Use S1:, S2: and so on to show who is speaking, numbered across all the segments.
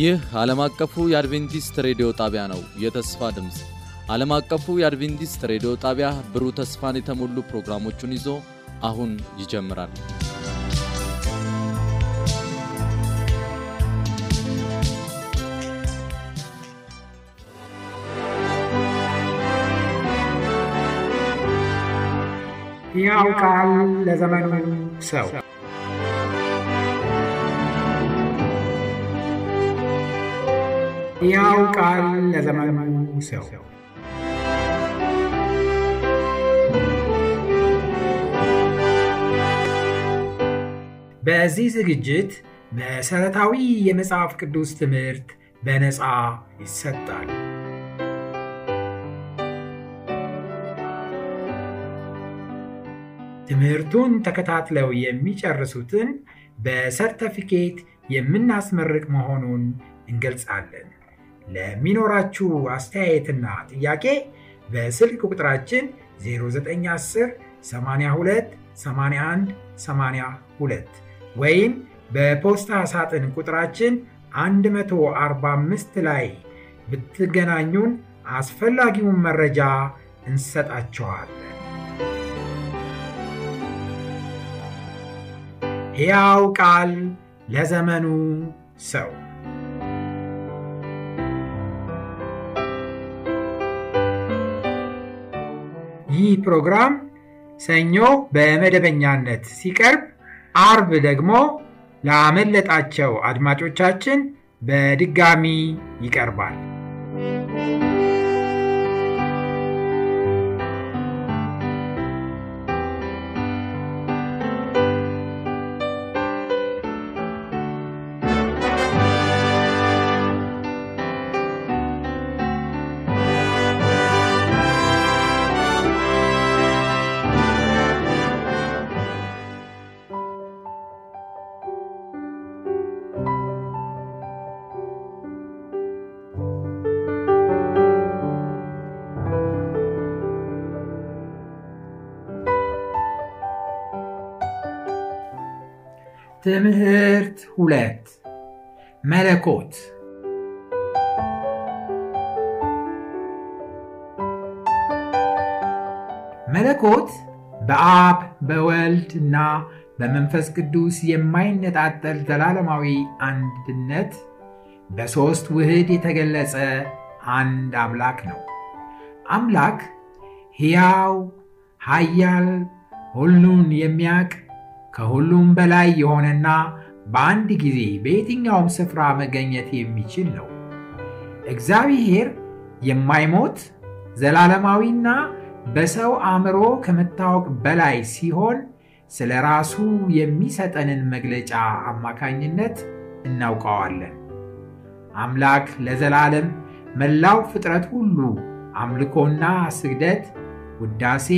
S1: ይህ ዓለም አቀፉ የአድቬንቲስት ሬዲዮ ጣቢያ ነው። የተስፋ ድምፅ ዓለም አቀፉ የአድቬንቲስት ሬዲዮ ጣቢያ ብሩህ ተስፋን የተሞሉ ፕሮግራሞቹን ይዞ አሁን ይጀምራል።
S2: ቃል ለዘመኑ ሰው ሕያው ቃል ለዘመኑ ሰው በዚህ ዝግጅት መሠረታዊ የመጽሐፍ ቅዱስ ትምህርት በነፃ ይሰጣል። ትምህርቱን ተከታትለው የሚጨርሱትን በሰርተፊኬት የምናስመርቅ መሆኑን እንገልጻለን። ለሚኖራችሁ አስተያየትና ጥያቄ በስልክ ቁጥራችን 0910 82 81 82 ወይም በፖስታ ሳጥን ቁጥራችን 145 ላይ ብትገናኙን አስፈላጊውን መረጃ እንሰጣችኋለን። ሕያው ቃል ለዘመኑ ሰው ይህ ፕሮግራም ሰኞ በመደበኛነት ሲቀርብ፣ አርብ ደግሞ ላመለጣቸው አድማጮቻችን በድጋሚ ይቀርባል። ትምህርት ሁለት መለኮት መለኮት በአብ በወልድ እና በመንፈስ ቅዱስ የማይነጣጠል ዘላለማዊ አንድነት በሦስት ውህድ የተገለጸ አንድ አምላክ ነው። አምላክ ሕያው፣ ኃያል፣ ሁሉን የሚያውቅ ከሁሉም በላይ የሆነና በአንድ ጊዜ በየትኛውም ስፍራ መገኘት የሚችል ነው። እግዚአብሔር የማይሞት ዘላለማዊና በሰው አእምሮ ከመታወቅ በላይ ሲሆን ስለ ራሱ የሚሰጠንን መግለጫ አማካኝነት እናውቀዋለን። አምላክ ለዘላለም መላው ፍጥረት ሁሉ አምልኮና ስግደት፣ ውዳሴ፣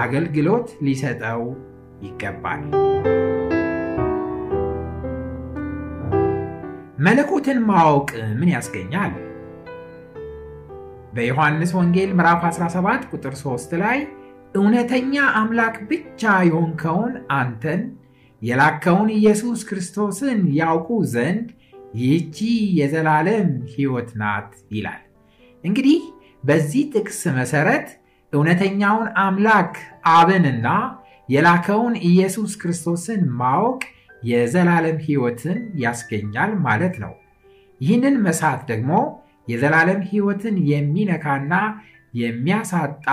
S2: አገልግሎት ሊሰጠው ይገባል። መለኮትን ማወቅ ምን ያስገኛል? በዮሐንስ ወንጌል ምዕራፍ 17 ቁጥር 3 ላይ እውነተኛ አምላክ ብቻ የሆንከውን አንተን የላከውን ኢየሱስ ክርስቶስን ያውቁ ዘንድ ይህቺ የዘላለም ሕይወት ናት ይላል። እንግዲህ በዚህ ጥቅስ መሠረት እውነተኛውን አምላክ አብንና የላከውን ኢየሱስ ክርስቶስን ማወቅ የዘላለም ሕይወትን ያስገኛል ማለት ነው። ይህንን መሳት ደግሞ የዘላለም ሕይወትን የሚነካና የሚያሳጣ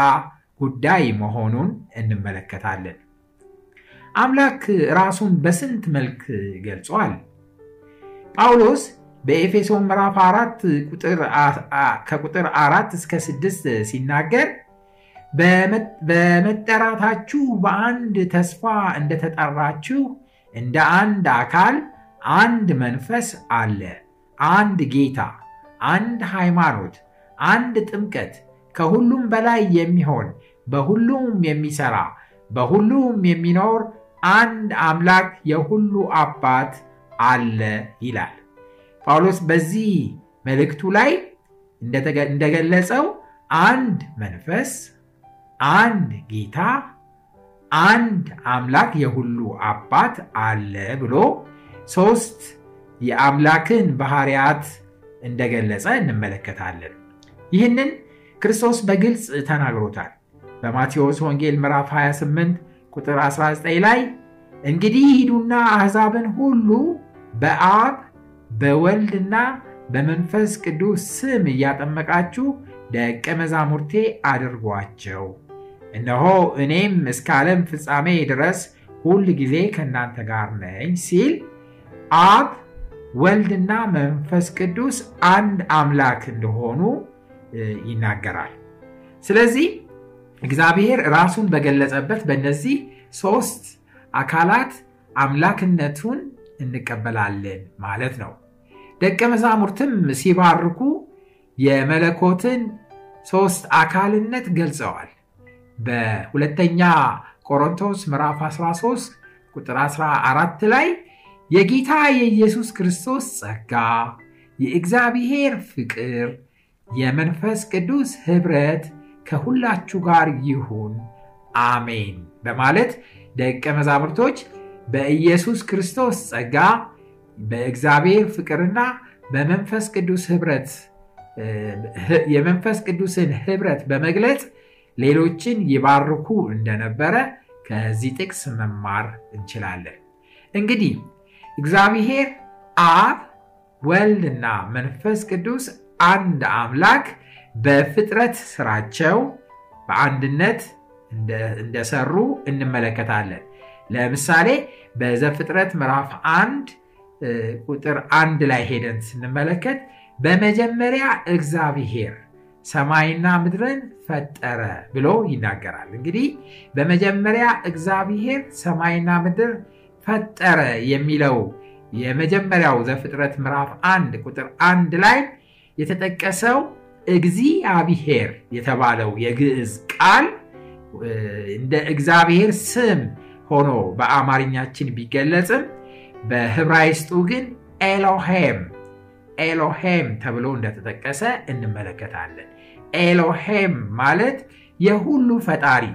S2: ጉዳይ መሆኑን እንመለከታለን። አምላክ ራሱን በስንት መልክ ገልጿል? ጳውሎስ በኤፌሶን ምዕራፍ 4 ከቁጥር አራት እስከ ስድስት ሲናገር በመጠራታችሁ በአንድ ተስፋ እንደተጠራችሁ እንደ አንድ አካል አንድ መንፈስ አለ፣ አንድ ጌታ፣ አንድ ሃይማኖት፣ አንድ ጥምቀት፣ ከሁሉም በላይ የሚሆን በሁሉም የሚሰራ በሁሉም የሚኖር አንድ አምላክ የሁሉ አባት አለ ይላል። ጳውሎስ በዚህ መልእክቱ ላይ እንደገለጸው አንድ መንፈስ አንድ ጌታ አንድ አምላክ የሁሉ አባት አለ ብሎ ሶስት የአምላክን ባህርያት እንደገለጸ እንመለከታለን። ይህንን ክርስቶስ በግልጽ ተናግሮታል። በማቴዎስ ወንጌል ምዕራፍ 28 ቁጥር 19 ላይ እንግዲህ ሂዱና አሕዛብን ሁሉ በአብ በወልድና በመንፈስ ቅዱስ ስም እያጠመቃችሁ ደቀ መዛሙርቴ አድርጓቸው፣ እነሆ እኔም እስከ ዓለም ፍጻሜ ድረስ ሁል ጊዜ ከእናንተ ጋር ነኝ ሲል አብ ወልድና መንፈስ ቅዱስ አንድ አምላክ እንደሆኑ ይናገራል። ስለዚህ እግዚአብሔር ራሱን በገለጸበት በእነዚህ ሶስት አካላት አምላክነቱን እንቀበላለን ማለት ነው። ደቀ መዛሙርትም ሲባርኩ የመለኮትን ሶስት አካልነት ገልጸዋል። በሁለተኛ ቆሮንቶስ ምዕራፍ 13 ቁጥር 14 ላይ የጌታ የኢየሱስ ክርስቶስ ጸጋ፣ የእግዚአብሔር ፍቅር፣ የመንፈስ ቅዱስ ኅብረት ከሁላችሁ ጋር ይሁን አሜን በማለት ደቀ መዛሙርቶች በኢየሱስ ክርስቶስ ጸጋ በእግዚአብሔር ፍቅርና በመንፈስ ቅዱስ ኅብረት የመንፈስ ቅዱስን ኅብረት በመግለጽ ሌሎችን ይባርኩ እንደነበረ ከዚህ ጥቅስ መማር እንችላለን። እንግዲህ እግዚአብሔር አብ ወልድና መንፈስ ቅዱስ አንድ አምላክ በፍጥረት ስራቸው በአንድነት እንደሰሩ እንመለከታለን። ለምሳሌ በዘፍጥረት ምዕራፍ አንድ ቁጥር አንድ ላይ ሄደን ስንመለከት በመጀመሪያ እግዚአብሔር ሰማይና ምድርን ፈጠረ ብሎ ይናገራል። እንግዲህ በመጀመሪያ እግዚአብሔር ሰማይና ምድር ፈጠረ የሚለው የመጀመሪያው ዘፍጥረት ምዕራፍ አንድ ቁጥር አንድ ላይ የተጠቀሰው እግዚአብሔር የተባለው የግዕዝ ቃል እንደ እግዚአብሔር ስም ሆኖ በአማርኛችን ቢገለጽም በህብራይስጡ ግን ኤሎሄም ኤሎሄም ተብሎ እንደተጠቀሰ እንመለከታለን። ኤሎሄም ማለት የሁሉ ፈጣሪ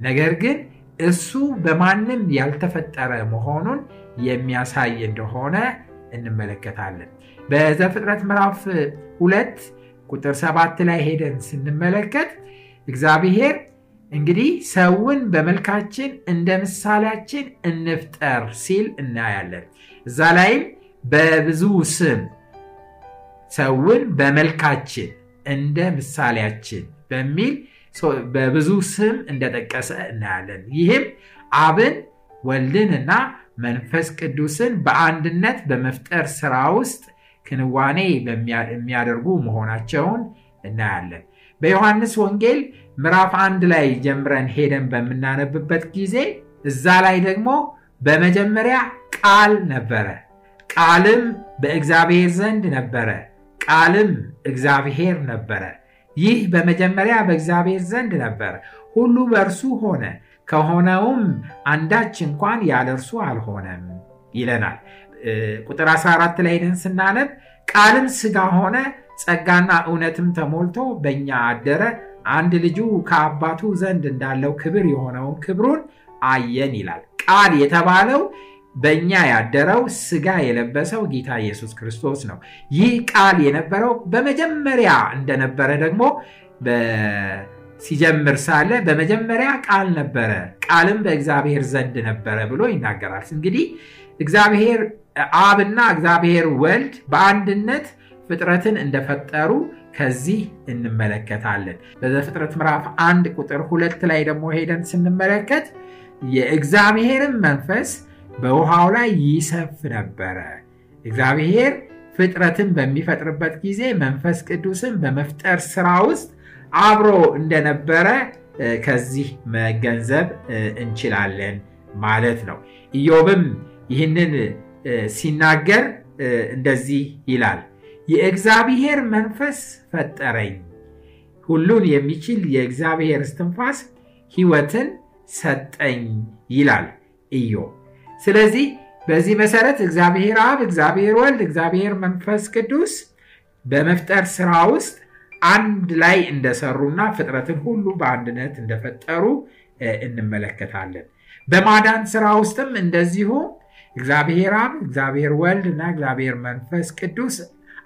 S2: ነገር ግን እሱ በማንም ያልተፈጠረ መሆኑን የሚያሳይ እንደሆነ እንመለከታለን። በዘፍጥረት ምዕራፍ ሁለት ቁጥር ሰባት ላይ ሄደን ስንመለከት እግዚአብሔር እንግዲህ ሰውን በመልካችን እንደ ምሳሌያችን እንፍጠር ሲል እናያለን። እዛ ላይም በብዙ ስም ሰውን በመልካችን እንደ ምሳሌያችን በሚል በብዙ ስም እንደጠቀሰ እናያለን። ይህም አብን ወልድንና መንፈስ ቅዱስን በአንድነት በመፍጠር ስራ ውስጥ ክንዋኔ የሚያደርጉ መሆናቸውን እናያለን። በዮሐንስ ወንጌል ምዕራፍ አንድ ላይ ጀምረን ሄደን በምናነብበት ጊዜ እዛ ላይ ደግሞ በመጀመሪያ ቃል ነበረ፣ ቃልም በእግዚአብሔር ዘንድ ነበረ፣ ቃልም እግዚአብሔር ነበረ። ይህ በመጀመሪያ በእግዚአብሔር ዘንድ ነበረ። ሁሉ በእርሱ ሆነ፣ ከሆነውም አንዳች እንኳን ያለ እርሱ አልሆነም ይለናል። ቁጥር 14 ላይ ደን ስናነብ ቃልም ሥጋ ሆነ ጸጋና እውነትም ተሞልቶ በእኛ አደረ፣ አንድ ልጁ ከአባቱ ዘንድ እንዳለው ክብር የሆነውን ክብሩን አየን ይላል። ቃል የተባለው በእኛ ያደረው ሥጋ የለበሰው ጌታ ኢየሱስ ክርስቶስ ነው። ይህ ቃል የነበረው በመጀመሪያ እንደነበረ ደግሞ ሲጀምር ሳለ በመጀመሪያ ቃል ነበረ፣ ቃልም በእግዚአብሔር ዘንድ ነበረ ብሎ ይናገራል። እንግዲህ እግዚአብሔር አብና እግዚአብሔር ወልድ በአንድነት ፍጥረትን እንደፈጠሩ ከዚህ እንመለከታለን። በዘፍጥረት ምዕራፍ አንድ ቁጥር ሁለት ላይ ደግሞ ሄደን ስንመለከት የእግዚአብሔርን መንፈስ በውሃው ላይ ይሰፍ ነበረ። እግዚአብሔር ፍጥረትን በሚፈጥርበት ጊዜ መንፈስ ቅዱስን በመፍጠር ስራ ውስጥ አብሮ እንደነበረ ከዚህ መገንዘብ እንችላለን ማለት ነው። ኢዮብም ይህንን ሲናገር እንደዚህ ይላል፣ የእግዚአብሔር መንፈስ ፈጠረኝ፣ ሁሉን የሚችል የእግዚአብሔር እስትንፋስ ሕይወትን ሰጠኝ ይላል ኢዮብ። ስለዚህ በዚህ መሰረት እግዚአብሔር አብ፣ እግዚአብሔር ወልድ፣ እግዚአብሔር መንፈስ ቅዱስ በመፍጠር ስራ ውስጥ አንድ ላይ እንደሰሩና ፍጥረትን ሁሉ በአንድነት እንደፈጠሩ እንመለከታለን። በማዳን ስራ ውስጥም እንደዚሁ እግዚአብሔር አብ፣ እግዚአብሔር ወልድ እና እግዚአብሔር መንፈስ ቅዱስ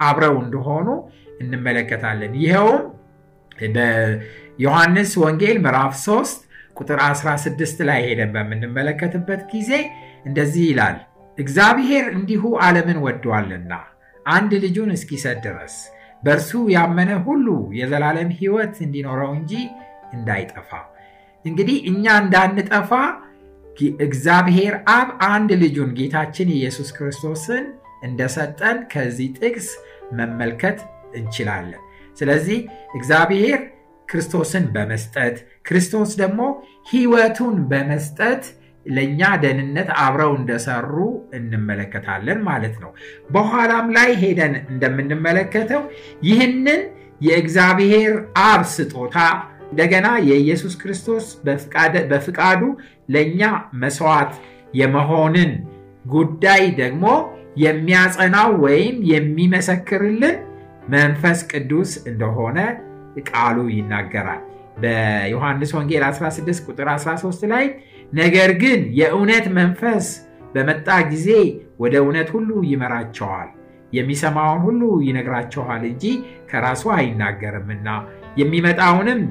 S2: አብረው እንደሆኑ እንመለከታለን። ይኸውም በዮሐንስ ወንጌል ምዕራፍ 3 ቁጥር 16 ላይ ሄደን በምንመለከትበት ጊዜ እንደዚህ ይላል፣ እግዚአብሔር እንዲሁ ዓለምን ወዷልና አንድ ልጁን እስኪሰጥ ድረስ በእርሱ ያመነ ሁሉ የዘላለም ሕይወት እንዲኖረው እንጂ እንዳይጠፋ። እንግዲህ እኛ እንዳንጠፋ እግዚአብሔር አብ አንድ ልጁን ጌታችን ኢየሱስ ክርስቶስን እንደሰጠን ከዚህ ጥቅስ መመልከት እንችላለን። ስለዚህ እግዚአብሔር ክርስቶስን በመስጠት ክርስቶስ ደግሞ ሕይወቱን በመስጠት ለእኛ ደህንነት አብረው እንደሰሩ እንመለከታለን ማለት ነው። በኋላም ላይ ሄደን እንደምንመለከተው ይህንን የእግዚአብሔር አብ ስጦታ እንደገና የኢየሱስ ክርስቶስ በፍቃዱ ለእኛ መስዋዕት የመሆንን ጉዳይ ደግሞ የሚያጸናው ወይም የሚመሰክርልን መንፈስ ቅዱስ እንደሆነ ቃሉ ይናገራል። በዮሐንስ ወንጌል 16 ቁጥር 13 ላይ ነገር ግን የእውነት መንፈስ በመጣ ጊዜ ወደ እውነት ሁሉ ይመራቸዋል፣ የሚሰማውን ሁሉ ይነግራቸዋል እንጂ ከራሱ አይናገርምና የሚመጣውንም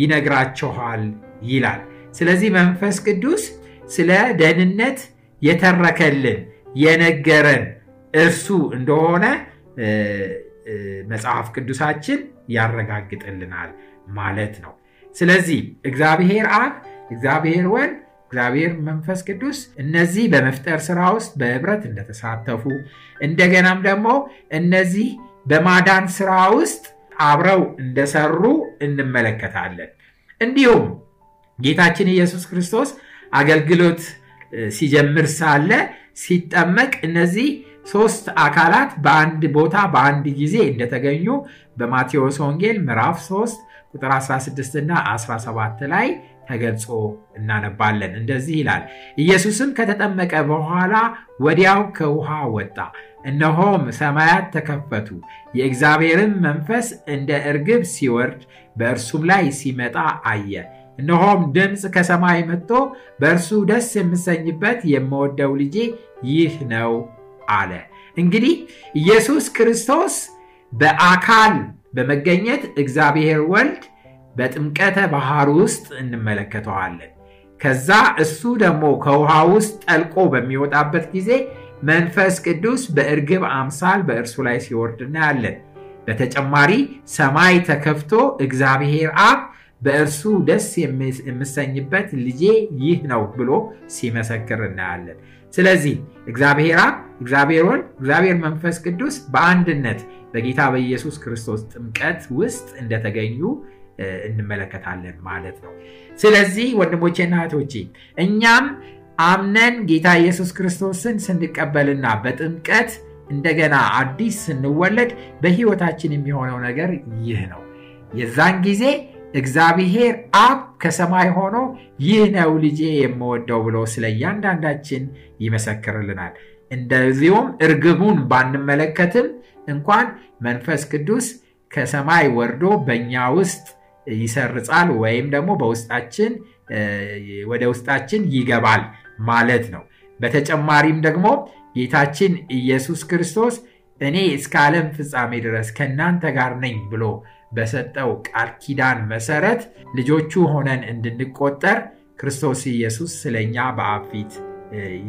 S2: ይነግራችኋል ይላል። ስለዚህ መንፈስ ቅዱስ ስለ ደህንነት የተረከልን የነገረን እርሱ እንደሆነ መጽሐፍ ቅዱሳችን ያረጋግጥልናል ማለት ነው። ስለዚህ እግዚአብሔር አብ፣ እግዚአብሔር ወልድ፣ እግዚአብሔር መንፈስ ቅዱስ እነዚህ በመፍጠር ስራ ውስጥ በህብረት እንደተሳተፉ እንደገናም ደግሞ እነዚህ በማዳን ስራ ውስጥ አብረው እንደሰሩ እንመለከታለን። እንዲሁም ጌታችን ኢየሱስ ክርስቶስ አገልግሎት ሲጀምር ሳለ ሲጠመቅ እነዚህ ሶስት አካላት በአንድ ቦታ በአንድ ጊዜ እንደተገኙ በማቴዎስ ወንጌል ምዕራፍ 3 ቁጥር 16 እና 17 ላይ ተገልጾ እናነባለን። እንደዚህ ይላል፣ ኢየሱስም ከተጠመቀ በኋላ ወዲያው ከውሃ ወጣ፣ እነሆም ሰማያት ተከፈቱ፣ የእግዚአብሔርም መንፈስ እንደ እርግብ ሲወርድ በእርሱም ላይ ሲመጣ አየ። እነሆም ድምፅ ከሰማይ መጥቶ በእርሱ ደስ የምሰኝበት የምወደው ልጄ ይህ ነው አለ። እንግዲህ ኢየሱስ ክርስቶስ በአካል በመገኘት እግዚአብሔር ወልድ በጥምቀተ ባህር ውስጥ እንመለከተዋለን። ከዛ እሱ ደግሞ ከውሃ ውስጥ ጠልቆ በሚወጣበት ጊዜ መንፈስ ቅዱስ በእርግብ አምሳል በእርሱ ላይ ሲወርድ እናያለን። በተጨማሪ ሰማይ ተከፍቶ እግዚአብሔር አብ በእርሱ ደስ የምሰኝበት ልጄ ይህ ነው ብሎ ሲመሰክር እናያለን። ስለዚህ እግዚአብሔር አብ፣ እግዚአብሔር ወልድ፣ እግዚአብሔር መንፈስ ቅዱስ በአንድነት በጌታ በኢየሱስ ክርስቶስ ጥምቀት ውስጥ እንደተገኙ እንመለከታለን ማለት ነው። ስለዚህ ወንድሞቼና እህቶቼ እኛም አምነን ጌታ ኢየሱስ ክርስቶስን ስንቀበልና በጥምቀት እንደገና አዲስ ስንወለድ በሕይወታችን የሚሆነው ነገር ይህ ነው። የዛን ጊዜ እግዚአብሔር አብ ከሰማይ ሆኖ ይህ ነው ልጄ የምወደው ብሎ ስለ እያንዳንዳችን ይመሰክርልናል። እንደዚሁም እርግቡን ባንመለከትም እንኳን መንፈስ ቅዱስ ከሰማይ ወርዶ በእኛ ውስጥ ይሰርጻል ወይም ደግሞ በውስጣችን ወደ ውስጣችን ይገባል ማለት ነው። በተጨማሪም ደግሞ ጌታችን ኢየሱስ ክርስቶስ እኔ እስከ ዓለም ፍጻሜ ድረስ ከእናንተ ጋር ነኝ ብሎ በሰጠው ቃል ኪዳን መሰረት ልጆቹ ሆነን እንድንቆጠር ክርስቶስ ኢየሱስ ስለኛ በአብ ፊት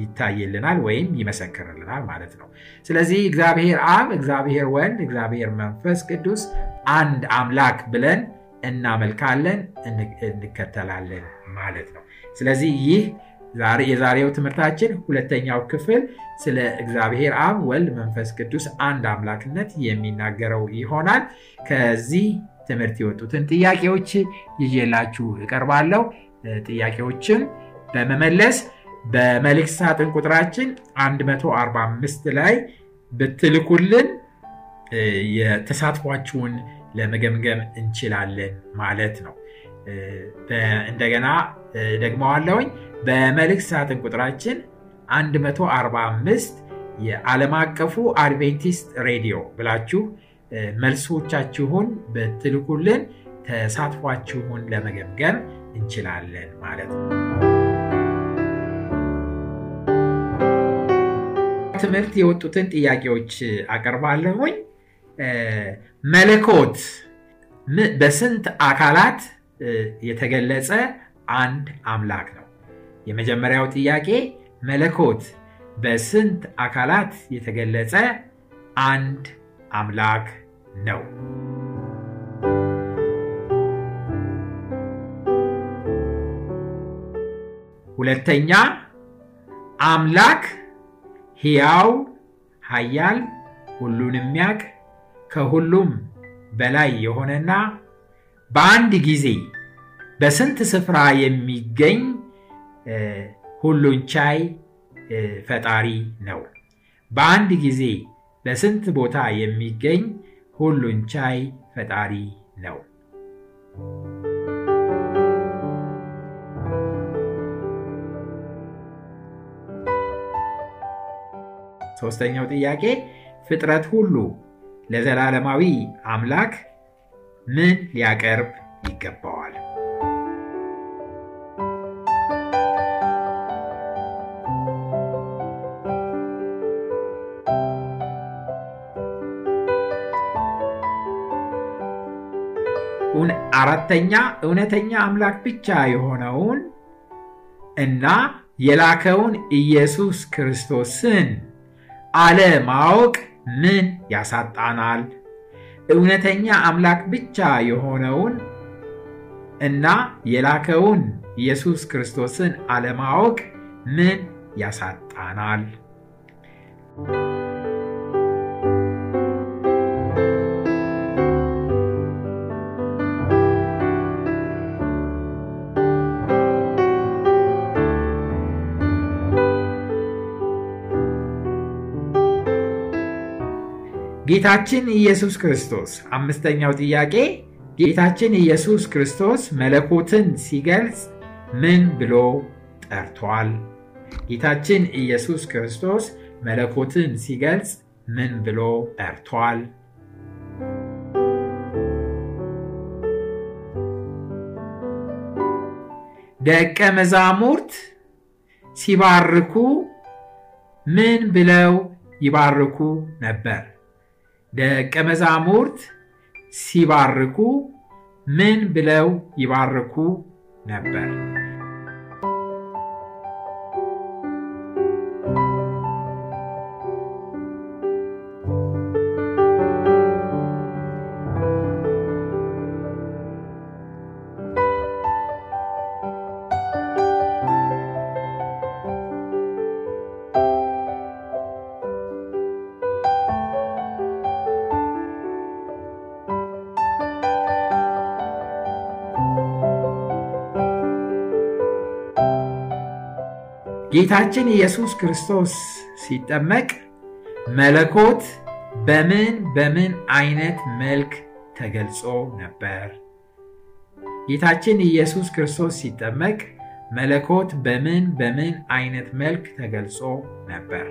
S2: ይታይልናል ወይም ይመሰክርልናል ማለት ነው። ስለዚህ እግዚአብሔር አብ፣ እግዚአብሔር ወልድ፣ እግዚአብሔር መንፈስ ቅዱስ አንድ አምላክ ብለን እናመልካለን፣ እንከተላለን ማለት ነው። ስለዚህ ይህ የዛሬው ትምህርታችን ሁለተኛው ክፍል ስለ እግዚአብሔር አብ፣ ወልድ፣ መንፈስ ቅዱስ አንድ አምላክነት የሚናገረው ይሆናል። ከዚህ ትምህርት የወጡትን ጥያቄዎች ይዤላችሁ እቀርባለሁ። ጥያቄዎችን በመመለስ በመልእክት ሳጥን ቁጥራችን 145 ላይ ብትልኩልን የተሳትፏችሁን ለመገምገም እንችላለን ማለት ነው። እንደገና ደግመዋለሁኝ። በመልእክት ሳጥን ቁጥራችን 145 የዓለም አቀፉ አድቬንቲስት ሬዲዮ ብላችሁ መልሶቻችሁን ብትልኩልን ተሳትፏችሁን ለመገምገም እንችላለን ማለት ነው። ትምህርት የወጡትን ጥያቄዎች አቀርባለሁኝ። መለኮት በስንት አካላት የተገለጸ አንድ አምላክ ነው? የመጀመሪያው ጥያቄ መለኮት በስንት አካላት የተገለጸ አንድ አምላክ ነው? ሁለተኛ አምላክ ሕያው፣ ኃያል፣ ሁሉን የሚያውቅ ከሁሉም በላይ የሆነና በአንድ ጊዜ በስንት ስፍራ የሚገኝ ሁሉን ቻይ ፈጣሪ ነው? በአንድ ጊዜ በስንት ቦታ የሚገኝ ሁሉን ቻይ ፈጣሪ ነው? ሶስተኛው ጥያቄ ፍጥረት ሁሉ ለዘላለማዊ አምላክ ምን ሊያቀርብ ይገባዋል? አራተኛ እውነተኛ አምላክ ብቻ የሆነውን እና የላከውን ኢየሱስ ክርስቶስን አለማወቅ ምን ያሳጣናል? እውነተኛ አምላክ ብቻ የሆነውን እና የላከውን ኢየሱስ ክርስቶስን አለማወቅ ምን ያሳጣናል? ጌታችን ኢየሱስ ክርስቶስ አምስተኛው ጥያቄ ጌታችን ኢየሱስ ክርስቶስ መለኮትን ሲገልጽ ምን ብሎ ጠርቷል? ጌታችን ኢየሱስ ክርስቶስ መለኮትን ሲገልጽ ምን ብሎ ጠርቷል? ደቀ መዛሙርት ሲባርኩ ምን ብለው ይባርኩ ነበር? ደቀ መዛሙርት ሲባርኩ ምን ብለው ይባርኩ ነበር? ጌታችን ኢየሱስ ክርስቶስ ሲጠመቅ መለኮት በምን በምን አይነት መልክ ተገልጾ ነበር? ጌታችን ኢየሱስ ክርስቶስ ሲጠመቅ መለኮት በምን በምን አይነት መልክ ተገልጾ ነበር?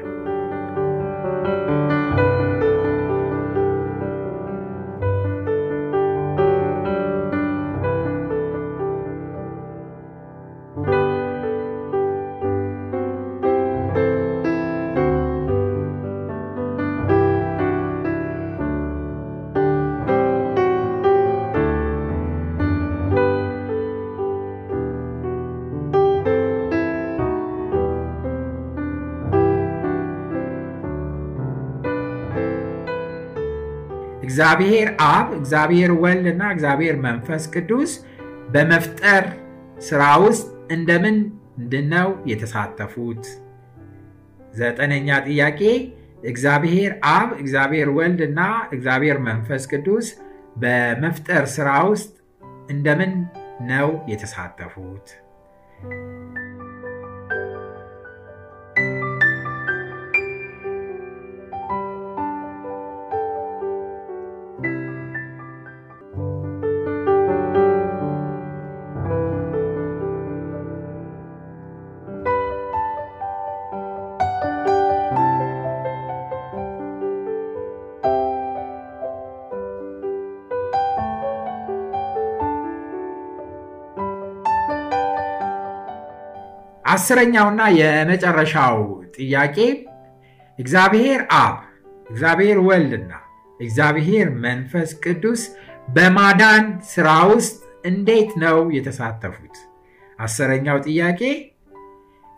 S2: እግዚአብሔር አብ፣ እግዚአብሔር ወልድ እና እግዚአብሔር መንፈስ ቅዱስ በመፍጠር ስራ ውስጥ እንደምንድን ነው የተሳተፉት? ዘጠነኛ ጥያቄ እግዚአብሔር አብ፣ እግዚአብሔር ወልድ እና እግዚአብሔር መንፈስ ቅዱስ በመፍጠር ስራ ውስጥ እንደምን ነው የተሳተፉት? አስረኛውና የመጨረሻው ጥያቄ እግዚአብሔር አብ እግዚአብሔር ወልድና እግዚአብሔር መንፈስ ቅዱስ በማዳን ስራ ውስጥ እንዴት ነው የተሳተፉት? አስረኛው ጥያቄ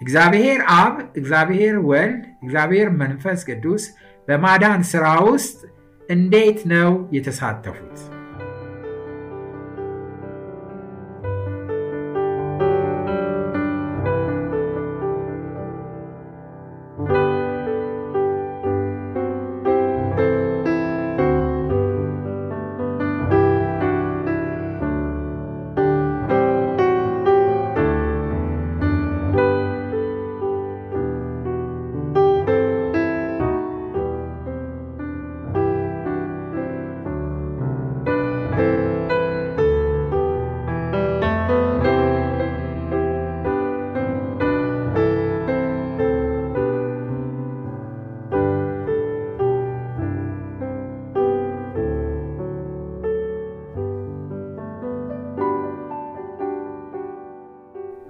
S2: እግዚአብሔር አብ፣ እግዚአብሔር ወልድ፣ እግዚአብሔር መንፈስ ቅዱስ በማዳን ስራ ውስጥ እንዴት ነው የተሳተፉት?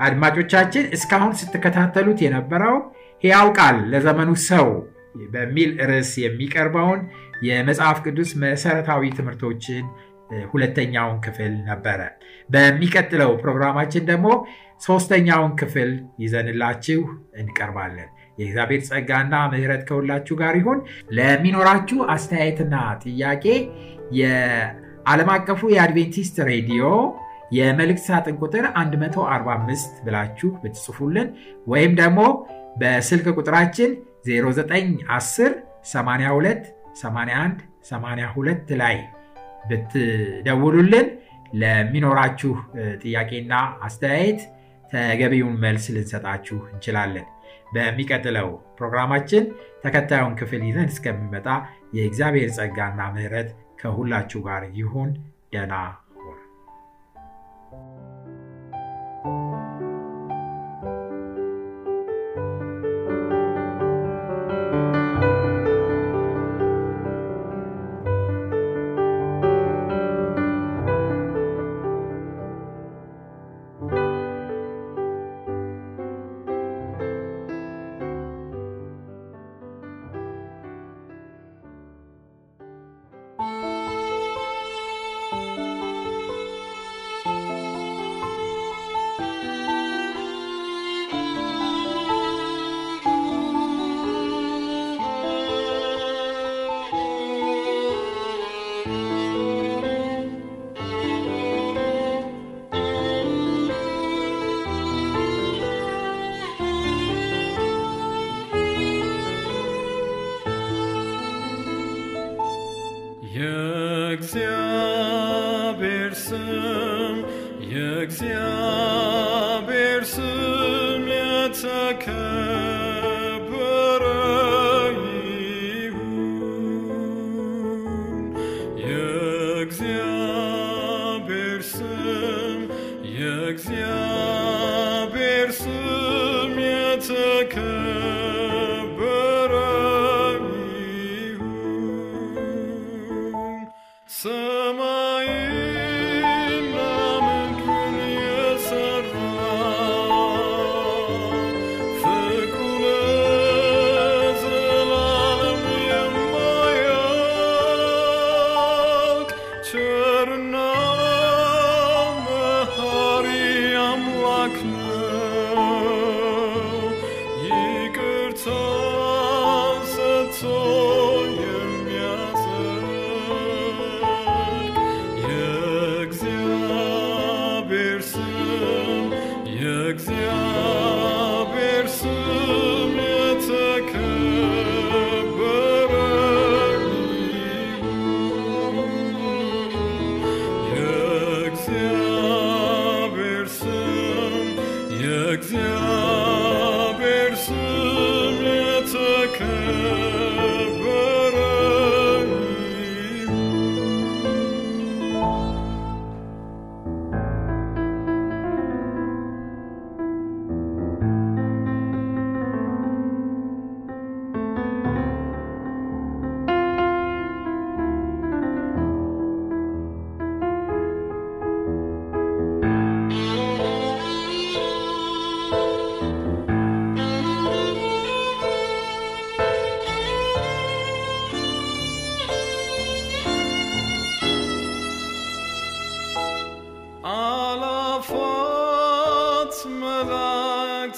S2: አድማጮቻችን እስካሁን ስትከታተሉት የነበረው ሕያው ቃል ለዘመኑ ሰው በሚል ርዕስ የሚቀርበውን የመጽሐፍ ቅዱስ መሰረታዊ ትምህርቶችን ሁለተኛውን ክፍል ነበረ። በሚቀጥለው ፕሮግራማችን ደግሞ ሶስተኛውን ክፍል ይዘንላችሁ እንቀርባለን። የእግዚአብሔር ጸጋና ምሕረት ከሁላችሁ ጋር ይሁን። ለሚኖራችሁ አስተያየትና ጥያቄ የዓለም አቀፉ የአድቬንቲስት ሬዲዮ የመልእክት ሳጥን ቁጥር 145 ብላችሁ ብትጽፉልን ወይም ደግሞ በስልክ ቁጥራችን 0910 82 81 82 ላይ ብትደውሉልን ለሚኖራችሁ ጥያቄና አስተያየት ተገቢውን መልስ ልንሰጣችሁ እንችላለን። በሚቀጥለው ፕሮግራማችን ተከታዩን ክፍል ይዘን እስከሚመጣ የእግዚአብሔር ጸጋና ምሕረት ከሁላችሁ ጋር ይሁን። ደና
S3: የእግዚአብሔር ስም የእግዚአብሔር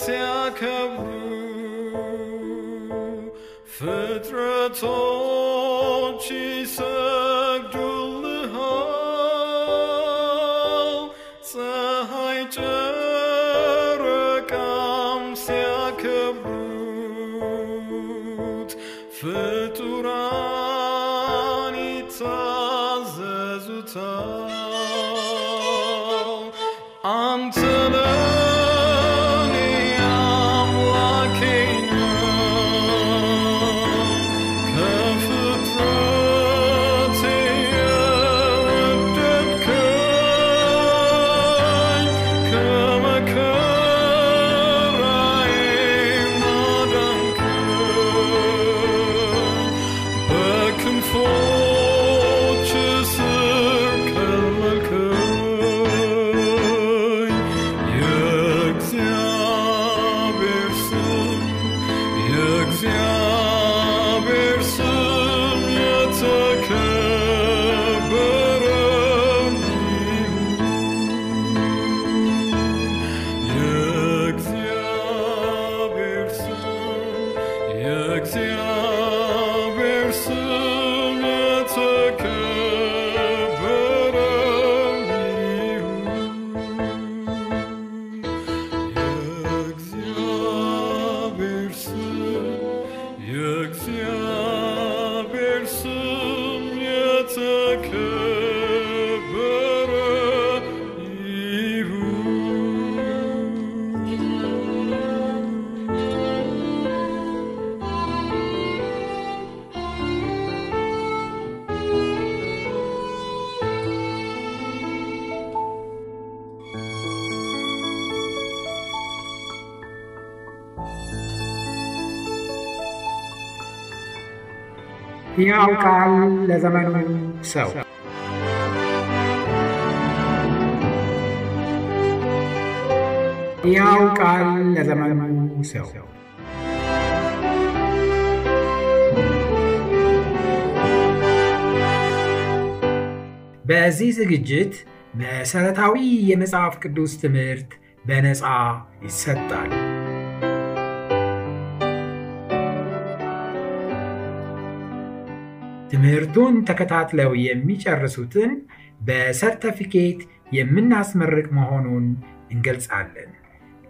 S4: تعكبروا فترة
S3: تشيسر ቃል ለዘመኑ ሰው ሕያው ቃል ለዘመኑ ሰው በዚህ ዝግጅት መሠረታዊ የመጽሐፍ ቅዱስ ትምህርት በነፃ ይሰጣል። ትምህርቱን ተከታትለው የሚጨርሱትን በሰርተፊኬት የምናስመርቅ መሆኑን እንገልጻለን።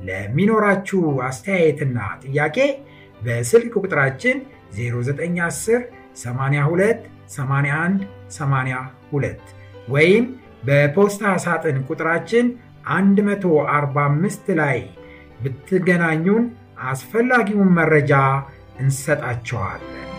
S3: ለሚኖራችሁ አስተያየትና ጥያቄ በስልክ ቁጥራችን 0910 82 81 82 ወይም በፖስታ ሳጥን ቁጥራችን 145 ላይ ብትገናኙን አስፈላጊውን መረጃ እንሰጣችኋለን።